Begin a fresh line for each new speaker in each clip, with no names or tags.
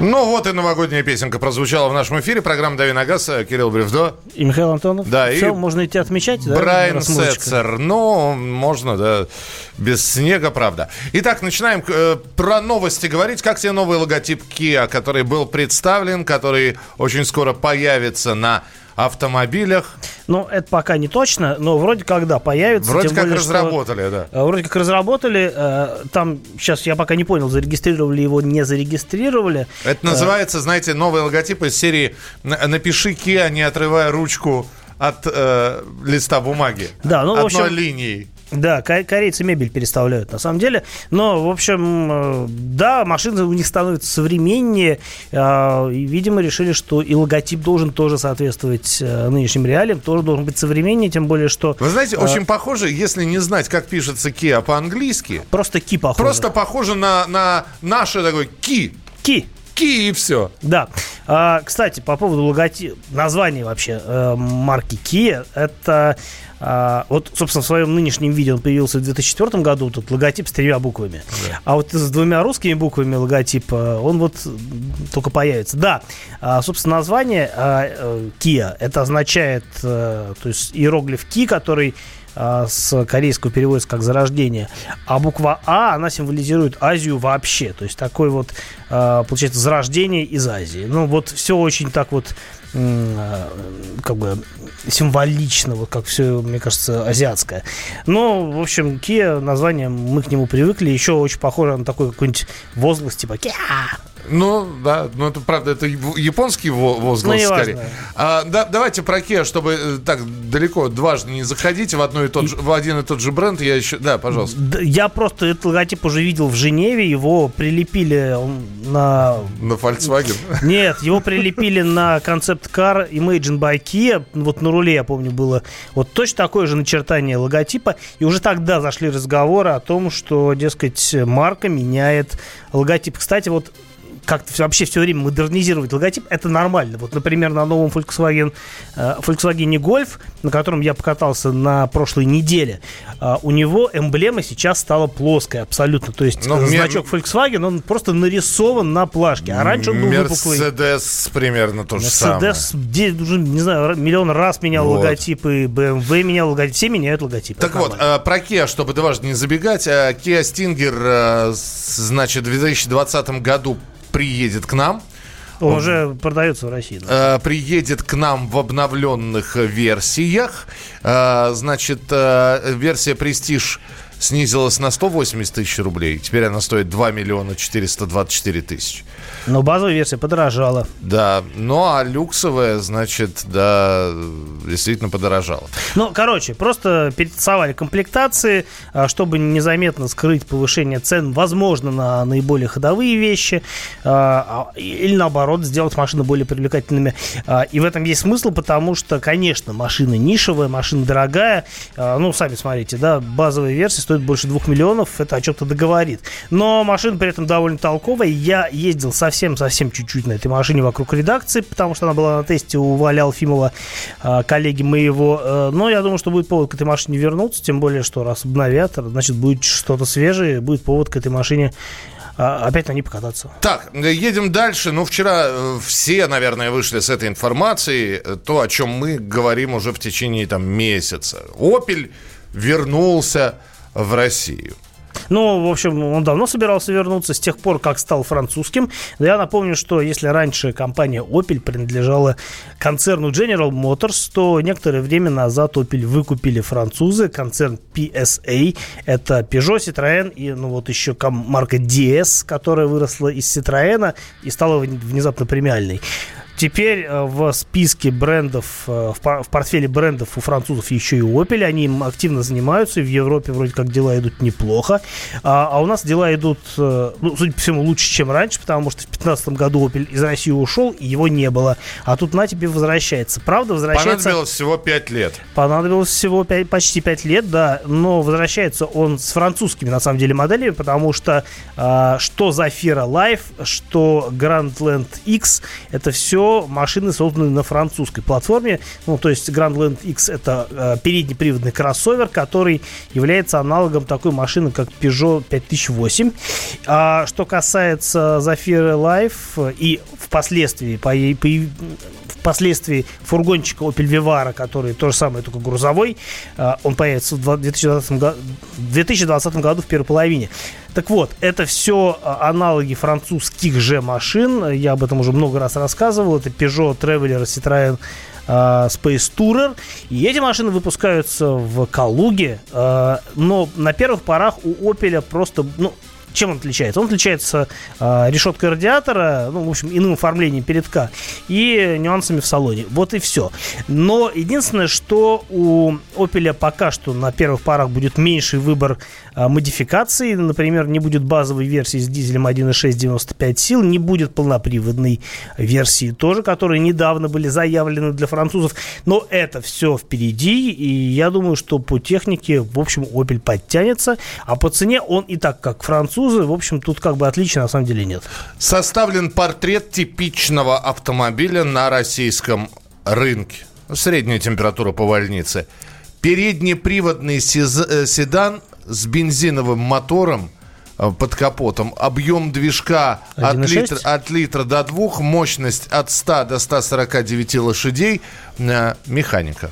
Ну вот и новогодняя песенка прозвучала в нашем эфире. Программа «Дави на газ». Кирилл Бревдо.
И Михаил Антонов.
Да,
Все,
и
можно идти отмечать, да?
Брайан? Сетцер. Ну, можно, да, без снега, правда. Итак, начинаем э, про новости говорить. Как тебе новый логотип Kia, который был представлен, который очень скоро появится на автомобилях?
Ну, это пока не точно, но вроде как, да, появится.
Вроде как
более, что,
разработали, да.
э, Вроде как разработали. э, Там, сейчас я пока не понял, зарегистрировали его, не зарегистрировали.
Это называется, знаете, новый логотип из серии «На- «Напиши Kia, не отрывая ручку от э, листа бумаги».
Да, ну, в
Одной
общем-
линией.
Да, ко- корейцы мебель переставляют, на самом деле. Но, в общем, э, да, машины у них становятся современнее. э, И, видимо, решили, что и логотип должен тоже соответствовать э, нынешним реалиям, тоже должен быть современнее, тем более, что
Вы знаете,
э,
очень похоже, если не знать, как пишется Kia по-английски,
просто ки похоже.
просто похоже на, на наше такое ки.
ки.
Ки и все.
Да. А, кстати, по поводу логотипа, названия вообще э, марки Kia, это а, вот, собственно, в своем нынешнем виде он появился в 2004 году, тут логотип с тремя буквами. А вот с двумя русскими буквами логотип, э, он вот только появится. Да, а, собственно, название а, Kia, это означает, э, то есть иероглиф Ки, который а, с корейского переводится как зарождение. А буква А, она символизирует Азию вообще. То есть такой вот, а, получается, зарождение из Азии. Ну, вот все очень так вот а, как бы символично, вот как все, мне кажется, азиатское. Но, в общем, Kia, название, мы к нему привыкли. Еще очень похоже на такой какой-нибудь возглас, типа Kia.
Ну, да, ну это правда, это японский во- возглас
Ну,
скорее. А, да, давайте про Kia, чтобы э, так далеко дважды не заходить в, одно и тот же, в один и тот же бренд. Я еще... Да, пожалуйста.
Я просто этот логотип уже видел в Женеве, его прилепили на
На Volkswagen.
Нет, его прилепили на концепт-кар Imagine by Kia. Вот на руле, я помню, было вот точно такое же начертание логотипа. И уже тогда зашли разговоры о том, что, дескать, марка меняет логотип. Кстати, вот как-то вообще все время модернизировать логотип, это нормально. Вот, например, на новом Volkswagen, э, Volkswagen Golf, на котором я покатался на прошлой неделе, э, у него эмблема сейчас стала плоской абсолютно. То есть
Ну,
значок Volkswagen, он просто нарисован на плашке. А раньше он был выпуклый.
Мерседес примерно то же самое.
Мерседес, где уже, не знаю, миллион раз менял
Вот.
логотипы, BMW менял логотип, все меняют логотипы.
Так вот,
нормально.
э, про Kia, чтобы дважды не забегать. Kia Stinger, значит, в 2020 году приедет к нам.
Он уже продается в России.
э,
да.
приедет к нам в обновленных э, версиях. Э, значит, э, версия Prestige снизилась на 180 тысяч рублей. Теперь она стоит 2 миллиона 424 тысячи.
Но базовая версия подорожала.
Да, ну а люксовая, значит, да, действительно подорожала.
Ну, короче, просто перетасовали комплектации, а, чтобы незаметно скрыть повышение цен, возможно, на наиболее ходовые вещи, а, а, или наоборот, сделать машины более привлекательными. И в этом есть смысл, потому что, конечно, машина нишевая, машина дорогая. Ну, сами смотрите, да, базовая версия стоит больше двух миллионов, это о чем-то договорит. Но машина при этом довольно толковая. Я ездил совсем-совсем чуть-чуть на этой машине вокруг редакции, потому что она была на тесте у Валя Алфимова, а, коллеги моего. Э, Но я думаю, что будет повод к этой машине вернуться, тем более, что раз обновят, значит, будет что-то свежее, будет повод к этой машине а, опять на ней покататься.
Так, едем дальше. Ну, вчера э, все, наверное, вышли с этой информацией. Э, То, о чем мы говорим уже в течение там, месяца. Opel вернулся в Россию.
Ну, в общем, он давно собирался вернуться, с тех пор, как стал французским. Я напомню, что если раньше компания Opel принадлежала концерну General Motors, то некоторое время назад Opel выкупили французы, концерн PSA. Это Peugeot, Citroën и, ну, вот еще марка DS, которая выросла из Citroën и стала вн- внезапно премиальной. Теперь э, в списке брендов, э, в пор- в портфеле брендов у французов еще и Opel. Они им активно занимаются. И в Европе вроде как дела идут неплохо. А, а у нас дела идут, э, ну, судя по всему, лучше, чем раньше, потому что в 2015 году Opel из России ушел, и его не было. А тут на тебе возвращается. Правда, возвращается...
Понадобилось всего 5 лет.
Понадобилось всего пять- почти 5 лет, да, но возвращается он с французскими, на самом деле, моделями, потому что а, что Zafira Life, что Grandland X, это все Машины созданы на французской платформе. Ну, то есть Grand Land X это э, переднеприводный кроссовер, который является аналогом такой машины, как Peugeot 5008. А что касается Zafira Life и впоследствии по, по, впоследствии фургончика Opel Vivara, который то же самое, только грузовой, э, он появится в 2020 году, 2020 году в первой половине. Так вот, это все а, аналоги французских же машин. Я об этом уже много раз рассказывал. Это Peugeot, Traveler, Citroën а, Space Tourer. И эти машины выпускаются в Калуге. А, но на первых порах у Opel просто, ну, чем он отличается? Он отличается э, решеткой радиатора, ну, в общем, иным оформлением передка и нюансами в салоне. Вот и все. Но единственное, что у Opel пока что на первых парах будет меньший выбор э, модификаций. Например, не будет базовой версии с дизелем 1.6 95 сил, не будет полноприводной версии тоже, которые недавно были заявлены для французов. Но это все впереди, и я думаю, что по технике, в общем, Opel подтянется, а по цене он и так, как француз, французы, в общем, тут как бы отличия на самом деле нет.
Составлен портрет типичного автомобиля на российском рынке. Средняя температура по больнице. Переднеприводный э, седан с бензиновым мотором э, под капотом. Объем движка от литра, от литра до двух, мощность от 100 до 149 лошадей, э, механика.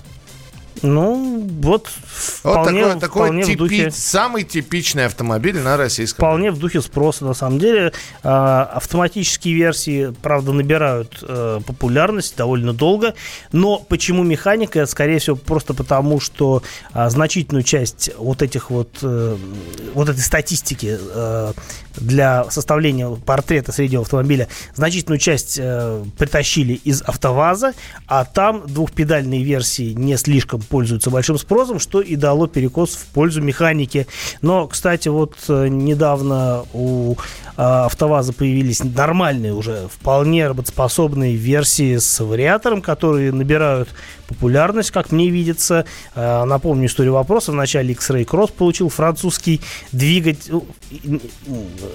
Ну, вот
вполне, вот такой, вполне такой типи, в духе... Самый типичный автомобиль на российском
Вполне в духе спроса, на самом деле. А, автоматические версии, правда, набирают а, популярность довольно долго. Но почему механика? Скорее всего, просто потому, что а, значительную часть вот этих вот, а, вот этой статистики а, для составления портрета среднего автомобиля значительную часть э, притащили из АвтоВАЗа, а там двухпедальные версии не слишком пользуются большим спросом, что и дало перекос в пользу механики. Но, кстати, вот э, недавно у э, АвтоВАЗа появились нормальные уже, вполне работоспособные версии с вариатором, которые набирают популярность, как мне видится. Э, напомню историю вопроса. В начале X-Ray Cross получил французский двигатель,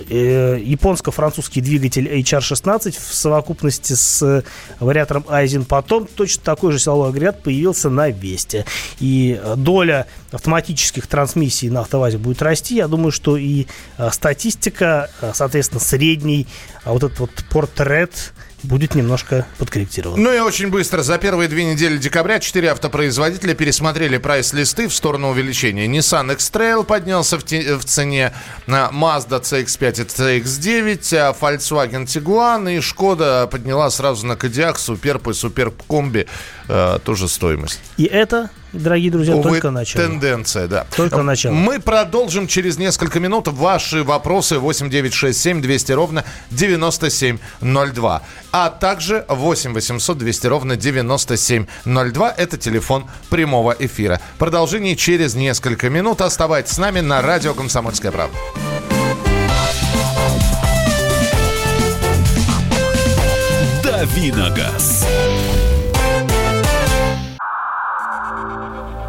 э, японско-французский двигатель HR-16 в совокупности с вариатором Айзен. Потом точно такой же силовой агрегат появился на Весте. И доля автоматических трансмиссий на автовазе будет расти. Я думаю, что и э, статистика, соответственно, средний вот этот вот портрет будет немножко подкорректирован.
Ну и очень быстро. За первые две недели декабря четыре автопроизводителя пересмотрели прайс-листы в сторону увеличения. Nissan X-Trail поднялся в, те, в цене, Mazda CX-5 и CX-9, а Volkswagen Tiguan и Skoda подняла сразу на Кодиак, Суперб и Суперб-комби э, тоже стоимость.
И это дорогие друзья, Увы, только начало.
Тенденция, да.
Только начало.
Мы продолжим через несколько минут. Ваши вопросы 8967 200 ровно 9702. А также 8 800 200 ровно 9702. Это телефон прямого эфира. Продолжение через несколько минут. Оставайтесь с нами на радио «Комсомольская правда».
Давиногаз.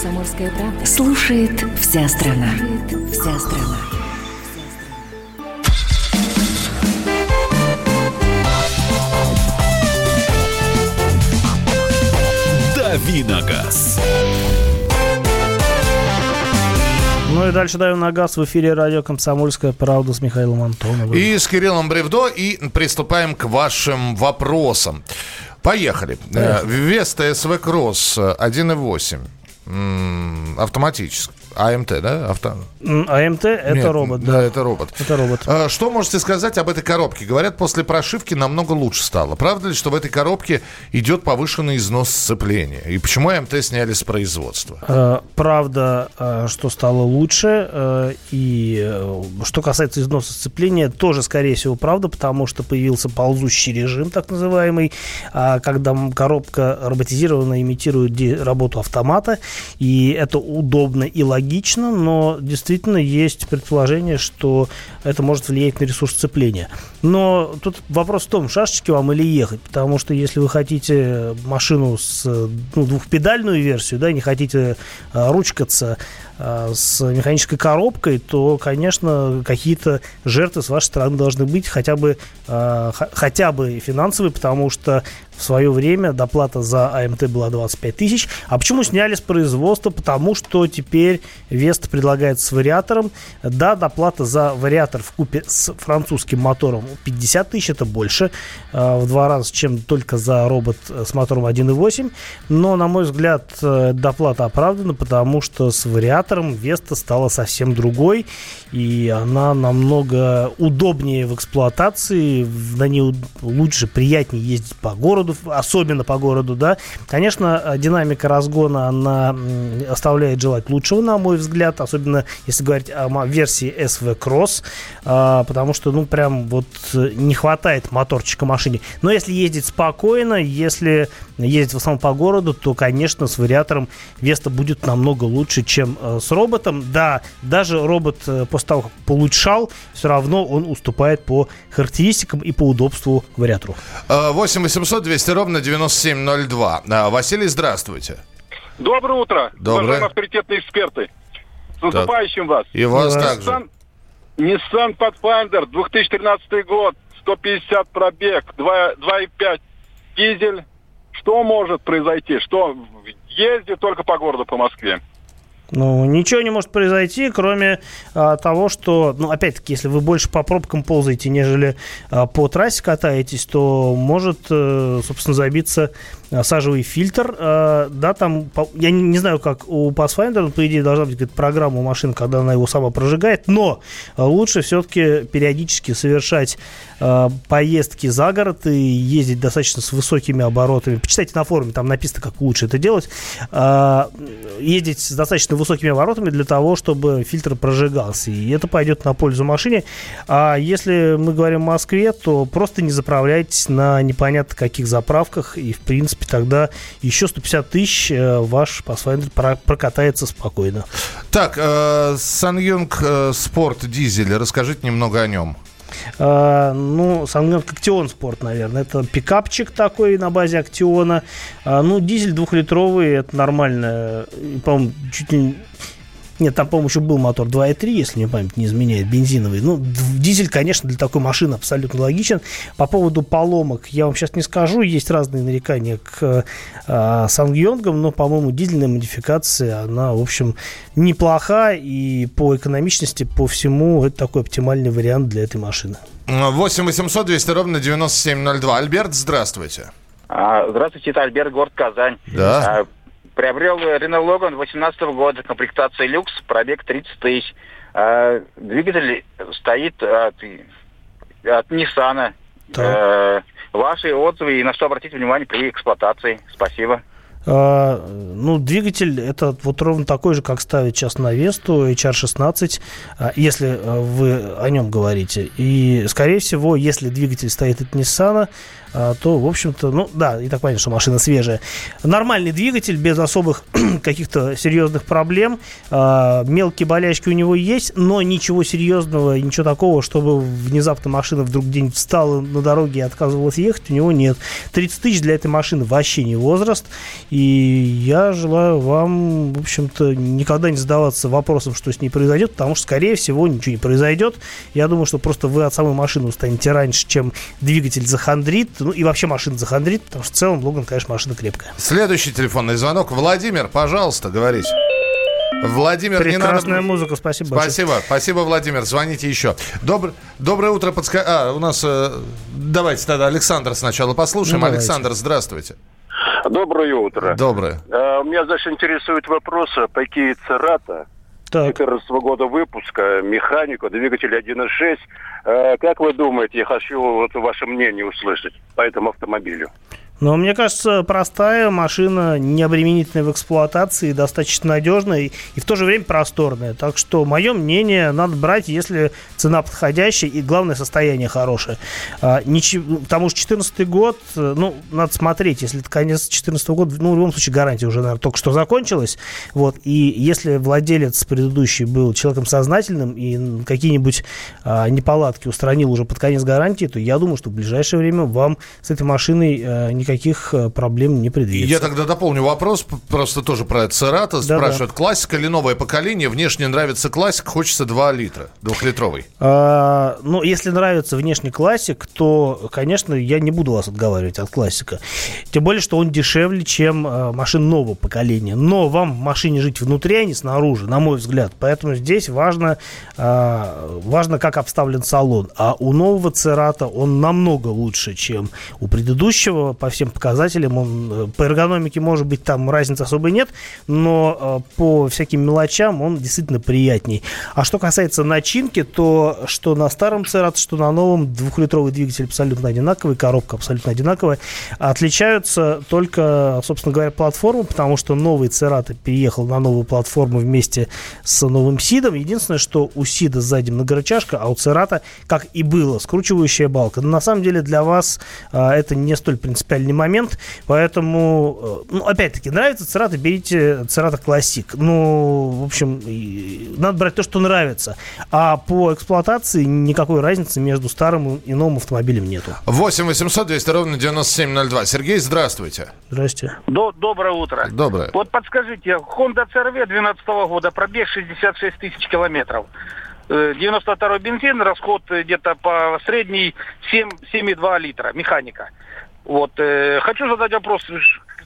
«Комсомольская правда». Слушает вся страна. Слушает вся страна.
Давиногаз.
Ну и дальше даем на газ в эфире радио «Комсомольская правда» с Михаилом Антоновым.
И с Кириллом Бревдо. И приступаем к вашим вопросам. Поехали. Поехали. Веста СВ Кросс 1.8. Автоматически. АМТ, да? Авто...
АМТ это
Нет,
робот,
да.
да.
это робот.
Это робот.
А, Что можете сказать об этой коробке? Говорят, после прошивки намного лучше стало. Правда ли, что в этой коробке идет повышенный износ сцепления? И почему АМТ сняли с производства?
Э, Правда, э, что стало лучше. э, И э, что касается износа сцепления, тоже, скорее всего, правда, потому что появился ползущий режим, так называемый, а, когда коробка роботизированно имитирует работу автомата. И это удобно и логично, но действительно есть предположение, что это может влиять на ресурс сцепления. Но тут вопрос в том, шашечки вам или ехать, потому что если вы хотите машину с ну, двухпедальную версию, да, не хотите а, ручкаться а, с механической коробкой, то, конечно, какие-то жертвы с вашей стороны должны быть, хотя бы, а, хотя бы финансовые, потому что в свое время доплата за АМТ была 25 тысяч. А почему сняли с производства? Потому что теперь Веста предлагает с вариатором. Да, доплата за вариатор в купе с французским мотором 50 тысяч, это больше э, в два раза, чем только за робот э, с мотором 1.8. Но, на мой взгляд, э, доплата оправдана, потому что с вариатором Веста стала совсем другой. И она намного удобнее в эксплуатации, на ней лучше, приятнее ездить по городу, особенно по городу, да. Конечно, э, динамика разгона, она оставляет желать лучшего, на мой взгляд, особенно если говорить о версии SV Cross, а, потому что, ну, прям вот э, не хватает моторчика машине. Но если ездить спокойно, если ездить в основном по городу, то, конечно, с вариатором Веста будет намного лучше, чем э, с роботом. Да, даже робот после того, как получшал, все равно он уступает по характеристикам и по удобству вариатору.
А, 8 800 200 ровно 9702. А, Василий, здравствуйте.
Доброе утро,
Доброе.
уважаемые авторитетные эксперты. С наступающим вас.
И вас
Да.
также.
Nissan, Nissan Pathfinder, 2013 год, 150 пробег, 2, 2,5 дизель. Что может произойти? Что ездит только по городу, по Москве?
Ну, ничего не может произойти, кроме а, того, что, ну, опять-таки, если вы больше по пробкам ползаете, нежели а, по трассе катаетесь, то может, э, собственно, забиться а, сажевый фильтр. А, да, там, по- я не, не знаю, как у Pathfinder, по идее, должна быть какая-то программа у машины, когда она его сама прожигает, но а, лучше все-таки периодически совершать а, поездки за город и ездить достаточно с высокими оборотами. Почитайте на форуме, там написано, как лучше это делать. А, ездить с достаточно высокими оборотами для того, чтобы фильтр прожигался. И это пойдет на пользу машине. А если мы говорим о Москве, то просто не заправляйтесь на непонятно каких заправках. И, в принципе, тогда еще 150 тысяч э, ваш Pathfinder про- прокатается спокойно.
Так, э, Саньонг э, Спорт Дизель. Расскажите немного о нем.
А, ну, Сангнет Актион Спорт, наверное. Это пикапчик такой на базе Актиона. А, ну, дизель двухлитровый, это нормально. По-моему, чуть ли... Нет, там, по-моему, еще был мотор 2.3, если мне память не изменяет, бензиновый. Ну, дизель, конечно, для такой машины абсолютно логичен. По поводу поломок я вам сейчас не скажу. Есть разные нарекания к э, Сангьонгам, но, по-моему, дизельная модификация, она, в общем, неплоха. И по экономичности, по всему, это такой оптимальный вариант для этой машины.
8 800 200 ровно 9702. Альберт, здравствуйте.
А, Здравствуйте, это Альберт, город Казань.
Да.
Приобрел Renault Logan 2018 года, комплектация люкс, пробег 30 тысяч. А, Двигатель стоит от, от Nissan. Э, Ваши отзывы и на что обратить внимание при эксплуатации. Спасибо.
А, ну, двигатель это вот ровно такой же, как ставить сейчас на Весту HR16, а, если а, вы о нем говорите. И, скорее всего, если двигатель стоит от Nissan, то, в общем-то, ну, да, и так понятно, что машина свежая. Нормальный двигатель, без особых каких-то серьезных проблем. А, Мелкие болячки у него есть, но ничего серьезного, ничего такого, чтобы внезапно машина вдруг где-нибудь встала на дороге и отказывалась ехать, у него нет. 30 тысяч для этой машины вообще не возраст. И я желаю вам, в общем-то, никогда не задаваться вопросом, что с ней произойдет, потому что, скорее всего, ничего не произойдет. Я думаю, что просто вы от самой машины устанете раньше, чем двигатель захандрит, ну и вообще машина захандрит, потому что в целом Логан, конечно, машина крепкая.
Следующий телефонный звонок. Владимир, пожалуйста, говорите. Владимир, не надо...
Прекрасная музыка, спасибо большое.
Спасибо, спасибо, Владимир. Звоните еще. Добр... Доброе утро, подска... А, у нас... э, Давайте тогда Александр сначала послушаем.
Ну, давайте.
Александр, здравствуйте.
Доброе утро.
Доброе.
Э, Меня, значит, интересует вопрос, а какие Церата 2014 года выпуска, механику, двигатель 1.6. Э, как вы думаете, я хочу вот ваше мнение услышать по этому автомобилю?
Но мне кажется, простая машина, необременительная в эксплуатации, достаточно надежная и, в то же время просторная. Так что мое мнение надо брать, если цена подходящая и главное состояние хорошее. А, ничего, потому что 2014 год, ну, надо смотреть, если это конец 2014 года, ну, в любом случае гарантия уже, наверное, только что закончилась. Вот, и если владелец предыдущий был человеком сознательным и какие-нибудь а, неполадки устранил уже под конец гарантии, то я думаю, что в ближайшее время вам с этой машиной а, э, проблем не предвидится.
Я тогда дополню вопрос, просто тоже про Церата. Да, Спрашивают, да. классика или новое поколение? Внешне нравится классик, хочется 2 литра, двухлитровый.
А, ну, если нравится внешний классик, то, конечно, я не буду вас отговаривать от классика. Тем более, что он дешевле, чем а, машин нового поколения. Но вам в машине жить внутри, а не снаружи, на мой взгляд. Поэтому здесь важно, а, важно как обставлен салон. А у нового Церата он намного лучше, чем у предыдущего, по всем показателям. Он, э, по эргономике, может быть, там разницы особой нет, но э, по всяким мелочам он действительно приятней. А что касается начинки, то что на старом Церат, что на новом двухлитровый двигатель абсолютно одинаковый, коробка абсолютно одинаковая. Отличаются только, собственно говоря, платформы, потому что новый Церат переехал на новую платформу вместе с новым Сидом. Единственное, что у Сида сзади многорычажка, а у Церата, как и было, скручивающая балка. Но на самом деле для вас а, это не столь принципиальный момент, поэтому, э, ну, опять-таки, нравится Церата, берите Церата Классик. Ну, в общем, надо брать то, что нравится. А по эксплуатации никакой разницы между старым и новым автомобилем нету.
8 800 200 ровно 9702. Сергей, здравствуйте.
Здрасте.
До, доброе утро.
Доброе.
Вот подскажите, Honda CRV 2012 года, пробег 66 тысяч километров. 92 э, бензин, расход где-то по средней 7,2 литра, механика. Вот, э, хочу задать вопрос,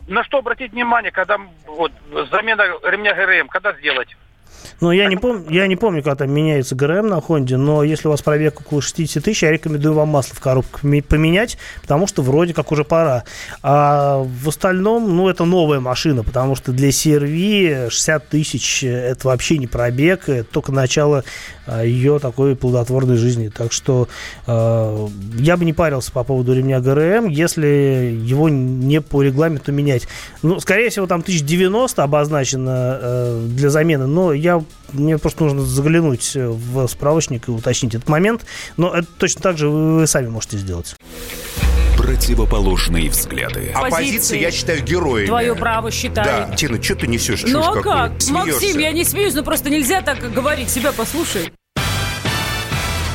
на что обратить внимание, когда вот, замена ремня ГРМ, когда сделать?
Ну, я не, пом- я не помню, как там меняется ГРМ на Хонде, но если у вас пробег около 60 тысяч, я рекомендую вам масло в коробку поменять, потому что вроде как уже пора. А в остальном, ну, это новая машина, потому что для CRV 60 тысяч – это вообще не пробег, это только начало а, ее такой плодотворной жизни. Так что э, я бы не парился по поводу ремня ГРМ, если его не по регламенту менять. Ну, скорее всего, там 1090 обозначено э, для замены, но я мне просто нужно заглянуть в справочник и уточнить этот момент. Но это точно так же вы, вы сами можете сделать.
Противоположные взгляды.
Оппозиция, я считаю, героями.
Твое право считаю.
Да. Тина, что ты несешь?
Ну а как? Смеешься. Максим, я не смеюсь, но просто нельзя так говорить. Себя послушай.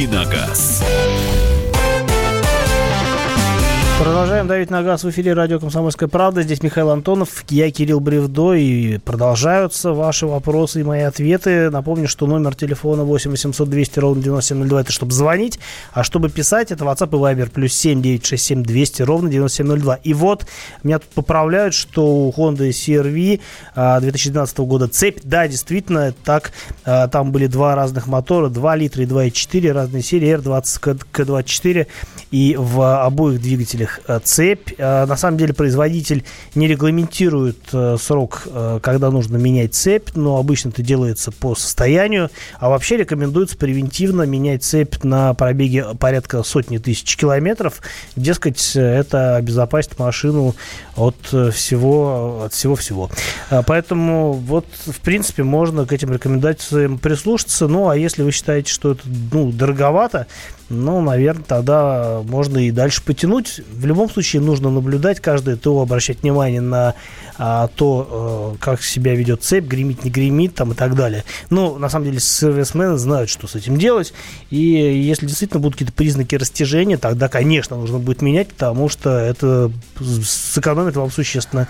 «Давиногаз».
Продолжаем давить на газ в эфире радио «Комсомольская правда». Здесь Михаил Антонов, я Кирилл Бревдо. И продолжаются ваши вопросы и мои ответы. Напомню, что номер телефона 8 800 200 ровно 9702 это чтобы звонить. А чтобы писать, это WhatsApp и Viber. Плюс 7 967 200 ровно 9702. И вот меня тут поправляют, что у Honda CRV 2012 а, года цепь. Да, действительно, так. А, там были два разных мотора. 2 литра и 2,4. Разные серии R20, K24. И в обоих двигателях э, цепь. Э, на самом деле производитель не регламентирует э, срок, когда нужно менять цепь, но обычно это делается по состоянию. А вообще рекомендуется превентивно менять цепь на пробеге порядка сотни тысяч километров. Дескать, это обезопасит машину от всего, от всего-всего. Поэтому вот, в принципе, можно к этим рекомендациям прислушаться. Ну, а если вы считаете, что это ну, дороговато, ну, наверное, тогда можно и дальше потянуть. В любом случае нужно наблюдать каждое ТО, обращать внимание на а, то, а, как себя ведет цепь, гремит, не гремит там, и так далее. Ну, на самом деле, сервисмены знают, что с этим делать. И если действительно будут какие-то признаки растяжения, тогда, конечно, нужно будет менять, потому что это сэкономит вам существенно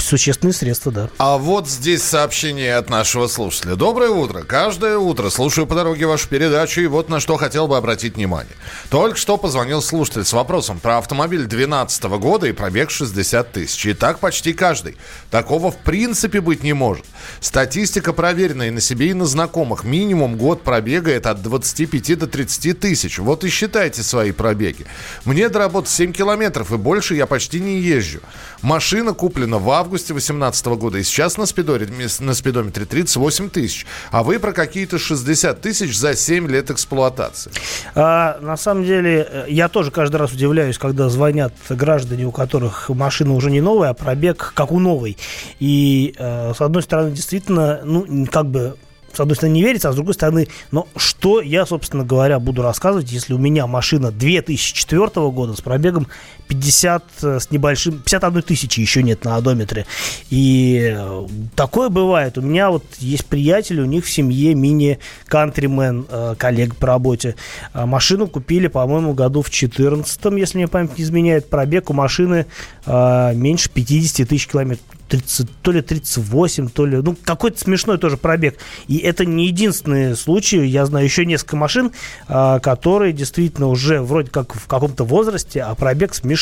Существенные средства, да.
А вот здесь сообщение от нашего слушателя. Доброе утро. Каждое утро слушаю по дороге вашу передачу, и вот на что хотел бы обратить внимание. Только что позвонил слушатель с вопросом про автомобиль 2012 года и пробег 60 тысяч. И так почти каждый. Такого в принципе быть не может. Статистика проверенная на себе и на знакомых. Минимум год пробега это от 25 до 30 тысяч. Вот и считайте свои пробеги. Мне до работы 7 километров, и больше я почти не езжу. Машина куплена в августе 2018 года, и сейчас на, спидоре, на спидометре 38 тысяч. А вы про какие-то 60 тысяч за 7 лет эксплуатации.
А, на самом деле, э, я тоже каждый раз удивляюсь, когда звонят граждане, у которых машина уже не новая, а пробег как у новой. И, э, с одной стороны, действительно, ну, как бы с одной стороны, не верится, а с другой стороны, но что я, собственно говоря, буду рассказывать, если у меня машина 2004 года с пробегом 50 э, с небольшим, 51 тысячи еще нет на одометре. И э, такое бывает. У меня вот есть приятели, у них в семье мини-кантримен, э, коллег по работе. А машину купили, по-моему, году в 14 если мне память не изменяет. Пробег у машины меньше 50 тысяч километров. 30, то ли 38, то ли... Ну, какой-то смешной тоже пробег. И это не единственный случай. Я знаю еще несколько машин, которые действительно уже вроде как в каком-то возрасте, а пробег смешной.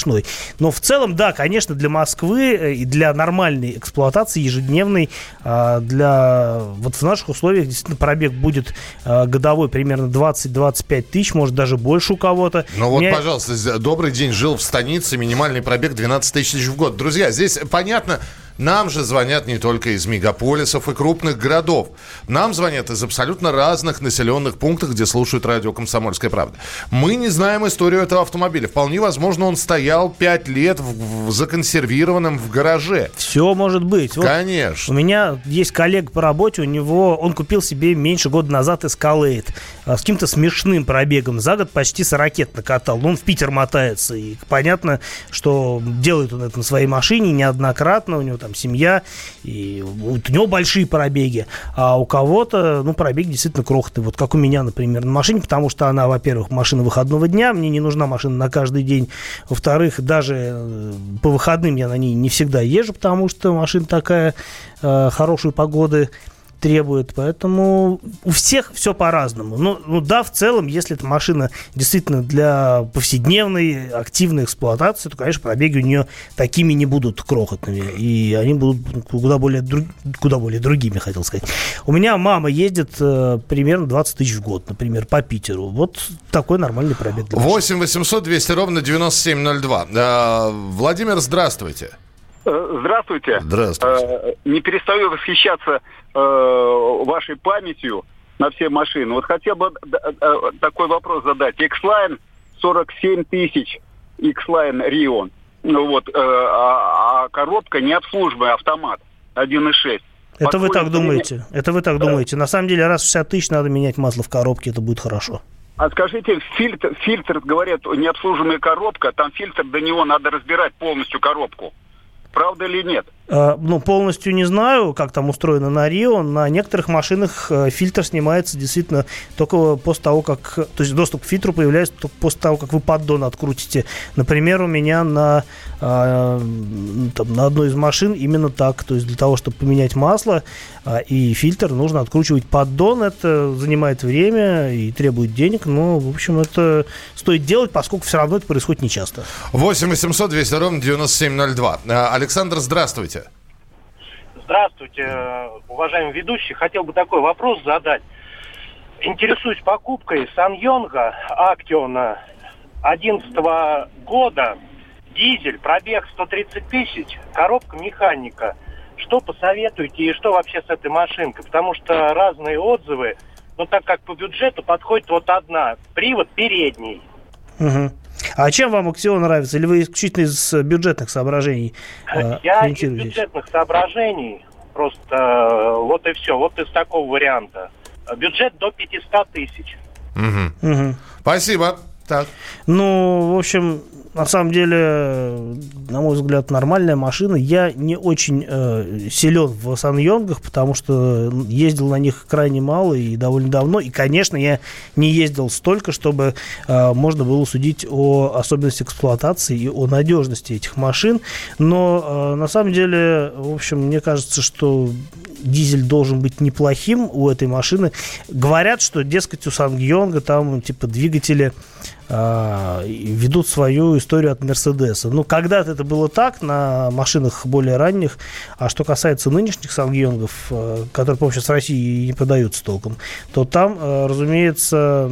Но в целом, да, конечно, для Москвы э, и для нормальной эксплуатации ежедневной, а, для... Вот в наших условиях действительно пробег будет а, годовой примерно 20-25 тысяч, может даже больше у кого-то.
Ну вот, Меня... пожалуйста, добрый день, жил в станице, минимальный пробег 12 тысяч в год. Друзья, здесь понятно, нам же звонят не только из мегаполисов и крупных городов. Нам звонят из абсолютно разных населенных пунктов, где слушают радио «Комсомольская правда». Мы не знаем историю этого автомобиля. Вполне возможно, он стоял 5 лет в, в законсервированном в гараже.
Все может быть.
Вот Конечно.
У меня есть коллега по работе, у него он купил себе меньше года назад Escalade с каким-то смешным пробегом. За год почти 40 накатал. Он в Питер мотается. И понятно, что делает он это на своей машине неоднократно. У него там семья, и у него большие пробеги, а у кого-то, ну, пробег действительно крохотный, вот как у меня, например, на машине, потому что она, во-первых, машина выходного дня, мне не нужна машина на каждый день, во-вторых, даже э, по выходным я на ней не всегда езжу, потому что машина такая, э, хорошей погоды, требует. Поэтому у всех все по-разному. Ну, ну да, в целом, если эта машина действительно для повседневной активной эксплуатации, то, конечно, пробеги у нее такими не будут крохотными. И они будут куда более, куда более другими, хотел сказать. У меня мама ездит э, примерно 20 тысяч в год, например, по Питеру. Вот такой нормальный пробег.
8 800 200 ровно 9702. Э, Владимир, здравствуйте.
Э, здравствуйте.
Здравствуйте.
Э, не перестаю восхищаться э, вашей памятью на все машины. Вот хотел бы такой вопрос задать. X-Line 47 тысяч, X-Line Rion. Ну вот, а, а коробка необслуживаемая, автомат 1.6.
Это вы так думаете? Это вы так думаете? На самом деле, раз в 60 тысяч надо менять масло в коробке, это будет хорошо.
А скажите, фильтр, фильтр, говорят, необслуживаемая коробка, там фильтр, до него надо разбирать полностью коробку правда или нет?
А, ну, полностью не знаю, как там устроено на Рио. На некоторых машинах э, фильтр снимается действительно только после того, как... То есть доступ к фильтру появляется только после того, как вы поддон открутите. Например, у меня на, а, там, на одной из машин именно так. То есть для того, чтобы поменять масло и фильтр, нужно откручивать поддон. Это занимает время и требует денег. Но, в общем, это стоит делать, поскольку все равно это происходит нечасто.
8 800 200 ровно 9702. Александр, здравствуйте.
Здравствуйте, уважаемый ведущий. Хотел бы такой вопрос задать. Интересуюсь покупкой Сан Йонга Актиона 2011 года. дизель, пробег 130 тысяч, коробка механика. Что посоветуете и что вообще с этой машинкой? Потому что разные отзывы, но так как по бюджету подходит вот одна, привод передний.
Угу. А чем вам Аксион нравится? Или вы исключительно из бюджетных соображений э,
Я из бюджетных соображений просто э, вот и все, вот из такого варианта. Бюджет до 500 тысяч.
Угу.
Угу.
Спасибо. Так.
Ну, в общем, на самом деле, на мой взгляд, нормальная машина. Я не очень э, силен в Сан-Йонгах, потому что ездил на них крайне мало и довольно давно. И, конечно, я не ездил столько, чтобы э, можно было судить о особенности эксплуатации и о надежности этих машин. Но, э, на самом деле, в общем, мне кажется, что дизель должен быть неплохим у этой машины. Говорят, что, дескать, у Сан-Йонга там, типа, двигатели ведут свою историю от Мерседеса. Ну, когда-то это было так на машинах более ранних, а что касается нынешних Сангьонгов, э, которые, по-моему, сейчас в России не продаются толком, то там, э, разумеется,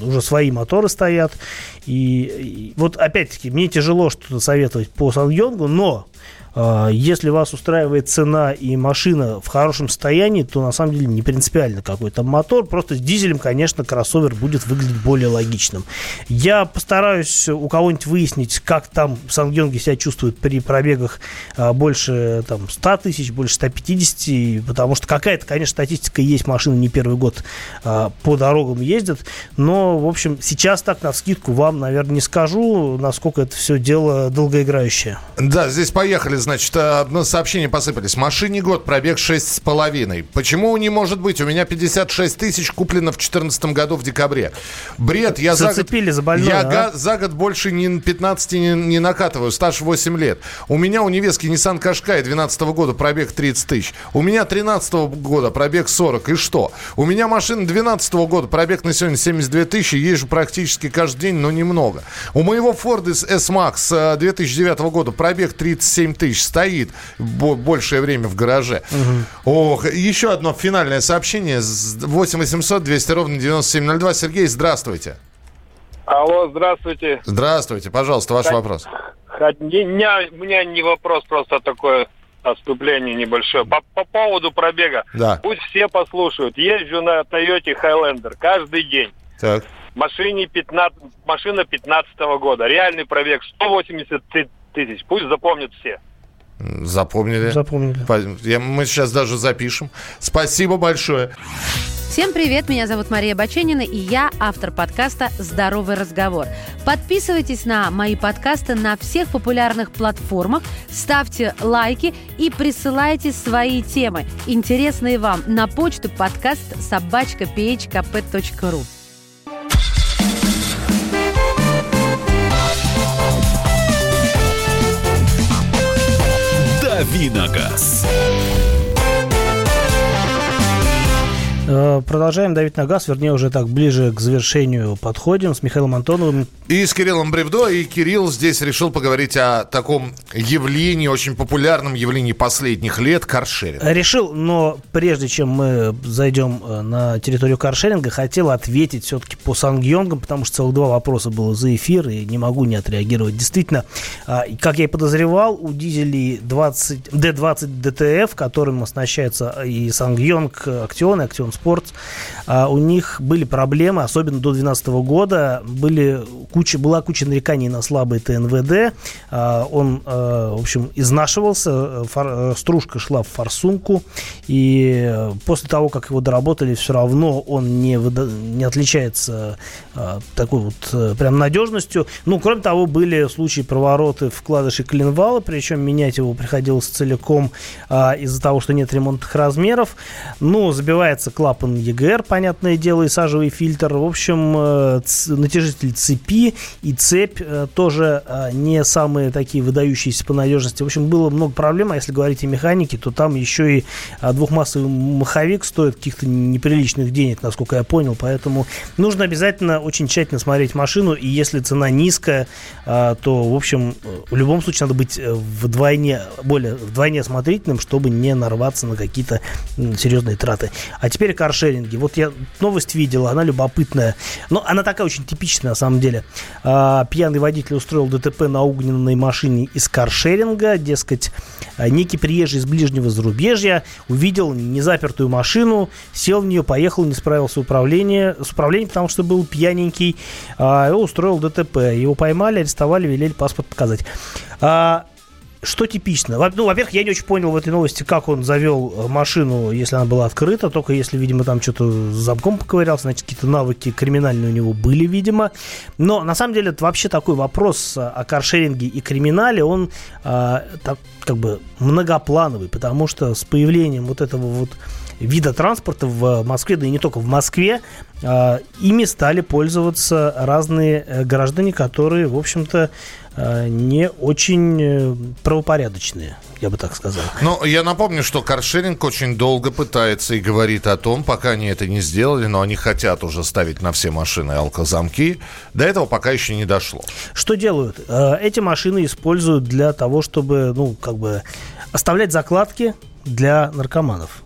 уже свои моторы стоят. И, и вот, опять-таки, мне тяжело что-то советовать по Сангьонгу, но а, если вас устраивает цена и машина в хорошем состоянии, то на самом деле не принципиально какой там мотор. Просто с дизелем, конечно, кроссовер будет выглядеть более логичным. Я постараюсь у кого-нибудь выяснить, как там Сангьонги себя чувствуют при пробегах а, больше там, 100 тысяч, больше 150, потому что какая-то, конечно, статистика есть, машины не первый год а, по дорогам ездят, но, в общем, сейчас так на скидку вам, наверное, не скажу, насколько это все дело долгоиграющее.
Да, здесь поехали значит, одно сообщение посыпались. Машине год, пробег шесть с половиной. Почему не может быть? У меня 56 тысяч куплено в 2014 году в декабре. Бред, я
Зацепили
за
год, за больное,
я
а?
за год больше не 15 не, не накатываю, стаж 8 лет. У меня у невестки Nissan Qashqai 12 года пробег 30 тысяч. У меня 13 года пробег 40. И что? У меня машина 12 года, пробег на сегодня 72 тысячи, езжу практически каждый день, но немного. У моего Ford S-Max 2009 года пробег 37 тысяч тысяч стоит большее время в гараже. Угу. Ох, еще одно финальное сообщение. 8 800 200 ровно 9702. Сергей, здравствуйте.
Алло, здравствуйте.
Здравствуйте, пожалуйста, ваш
Хот...
вопрос.
Хот... Не, не, у меня не вопрос, просто такое отступление небольшое. По, по поводу пробега.
Да.
Пусть все послушают. Езжу на Toyota Highlander каждый день.
Так.
Машине 15, машина 15 -го года. Реальный пробег 180 тысяч. Пусть запомнят все.
Запомнили.
Запомнили.
Я, мы сейчас даже запишем. Спасибо большое.
Всем привет, меня зовут Мария Баченина, и я автор подкаста «Здоровый разговор». Подписывайтесь на мои подкасты на всех популярных платформах, ставьте лайки и присылайте свои темы, интересные вам, на почту подкаст собачка phkp.ru.
Давиногаз.
Продолжаем давить на газ, вернее, уже так ближе к завершению подходим с Михаилом Антоновым.
И с Кириллом Бревдо. И Кирилл здесь решил поговорить о таком явлении, очень популярном явлении последних лет – каршеринг.
Решил, но прежде чем мы зайдем э, на территорию каршеринга, хотел ответить все-таки по Сангьонгам, потому что целых два вопроса было за эфир, и не могу не отреагировать. Действительно, а, как я и подозревал, у дизелей 20, D20 DTF, которым оснащается и Сангьонг Актион, и Актион Спорт, а, у них были проблемы, особенно до 2012 года, были куча, была куча нареканий на слабый ТНВД, а, он, а, в общем, изнашивался, фор, стружка шла в форсунку, и после того, как его доработали, все равно он не, выда, не отличается такой вот прям надежностью. Ну, кроме того, были случаи провороты вкладышей коленвала, причем менять его приходилось целиком из-за того, что нет ремонтных размеров. Ну, забивается клапан ЕГР, понятное дело, и сажевый фильтр. В общем, э, натяжитель цепи и цепь э, тоже э, не самые такие выдающиеся по надежности. В общем, было много проблем, а если говорить о механике, то там еще и двухмассовый маховик стоит каких-то неприличных денег, насколько я понял. Поэтому нужно обязательно очень тщательно смотреть машину, и если цена низкая, то, в общем, в любом случае надо быть вдвойне, более вдвойне осмотрительным, чтобы не нарваться на какие-то серьезные траты. А теперь каршеринге. Вот я новость видел, она любопытная. Но она такая очень типичная на самом деле. А, пьяный водитель устроил ДТП на угнанной машине из каршеринга. Дескать, а, некий приезжий из ближнего зарубежья увидел незапертую машину, сел в нее, поехал, не справился управление, с управлением, потому что был пьяненький, а, и устроил ДТП. Его поймали, арестовали, велели паспорт показать. Что типично? Ну, во-первых, я не очень понял в этой новости, как он завел э, машину, если она была открыта, только если, видимо, там что-то с замком поковырялся, значит, какие-то навыки криминальные у него были, видимо. Но, на самом деле, это вообще такой вопрос о каршеринге и криминале, он а, так, как бы многоплановый, потому что с появлением вот этого вот вида транспорта в Москве, да и не только в Москве, а, ими стали пользоваться разные э, граждане, которые, в общем-то, Э, не очень э, правопорядочные, я бы так сказал.
Но я напомню, что каршеринг очень долго пытается и говорит о том, пока они это не сделали, но они хотят уже ставить на все машины алкозамки. До этого пока еще не дошло.
Что делают? Э, эти машины используют для того, чтобы, ну, как бы оставлять закладки для наркоманов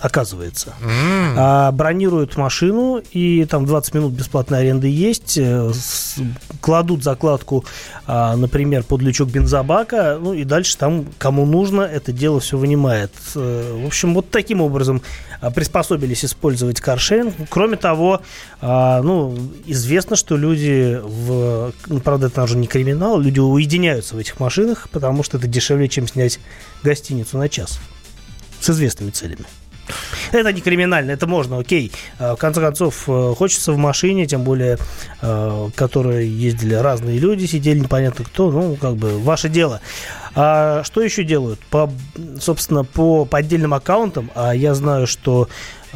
оказывается. Mm. А, бронируют машину, и там 20 минут бесплатной аренды есть. Э, с, кладут закладку, а, например, под лючок бензобака, ну и дальше там, кому нужно, это дело все вынимает. А, в общем, вот таким образом а, приспособились использовать каршеринг. Кроме того, а, ну, известно, что люди, в, ну, правда, это уже не криминал, люди уединяются в этих машинах, потому что это дешевле, чем снять гостиницу на час с известными целями. Это не криминально, это можно, окей. А, в конце концов, э, хочется в машине, тем более, э, которые ездили разные люди, сидели непонятно кто, ну, как бы, ваше дело. А что еще делают? По, собственно, по поддельным аккаунтам, а я знаю, что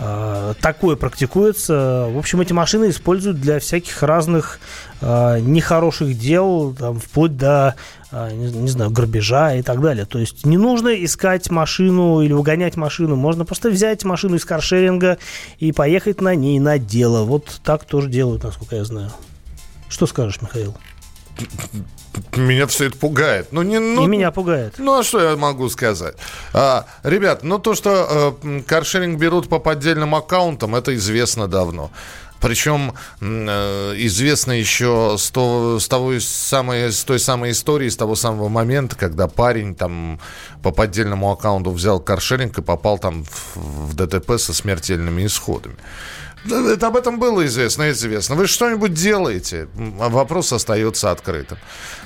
а, такое практикуется. В общем, эти машины используют для всяких разных а, нехороших дел, там, вплоть до, не, не знаю, грабежа и так далее. То есть не нужно искать машину или угонять машину, можно просто взять машину из каршеринга и поехать на ней на дело. Вот так тоже делают, насколько я знаю. Что скажешь, Михаил?
Меня все это пугает. Ну, не, ну,
и меня пугает.
Ну, а что я могу сказать? А, ребят, ну то, что э, каршеринг берут по поддельным аккаунтам, это известно давно. Причем э, известно еще с, то, с, того самой, с той самой истории, с того самого момента, когда парень там по поддельному аккаунту взял каршеринг и попал там в, в ДТП со смертельными исходами. Это об этом было известно, известно. Вы что-нибудь делаете? Вопрос остается открытым.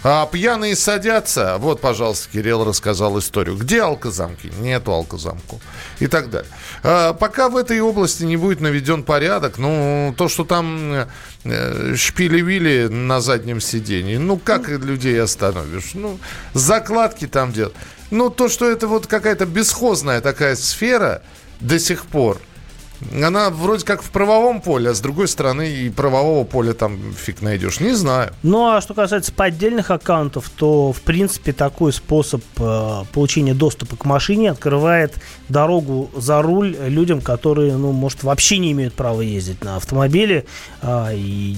А пьяные садятся. Вот, пожалуйста, Кирилл рассказал историю. Где алкозамки? Нету алкозамку. И так далее. А, пока в этой области не будет наведен порядок, ну, то, что там э, шпили-вили на заднем сидении, ну, как людей остановишь? Ну, закладки там делать. Ну, то, что это вот какая-то бесхозная такая сфера до сих пор – она вроде как в правовом поле, а с другой стороны и правового поля там фиг найдешь. Не знаю.
Ну, а что касается поддельных аккаунтов, то, в принципе, такой способ э, получения доступа к машине открывает дорогу за руль людям, которые, ну, может, вообще не имеют права ездить на автомобиле. Э, и,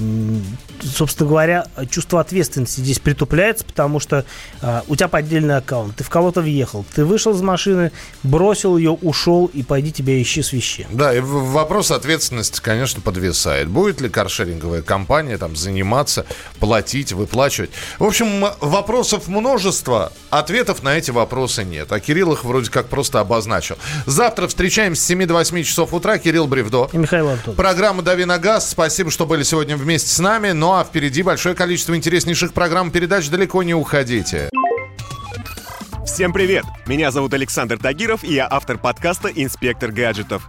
собственно говоря, чувство ответственности здесь притупляется, потому что э, у тебя поддельный аккаунт, ты в кого-то въехал, ты вышел из машины, бросил ее, ушел, и пойди тебя ищи свищи.
Да, и вопрос ответственности, конечно, подвисает. Будет ли каршеринговая компания там заниматься, платить, выплачивать? В общем, вопросов множество, ответов на эти вопросы нет. А Кирилл их вроде как просто обозначил. Завтра встречаемся с 7 до 8 часов утра. Кирилл Бревдо.
И Михаил Антонов.
Программа «Дави на газ». Спасибо, что были сегодня вместе с нами. Ну а впереди большое количество интереснейших программ передач. Далеко не уходите.
Всем привет! Меня зовут Александр Тагиров, и я автор подкаста «Инспектор гаджетов».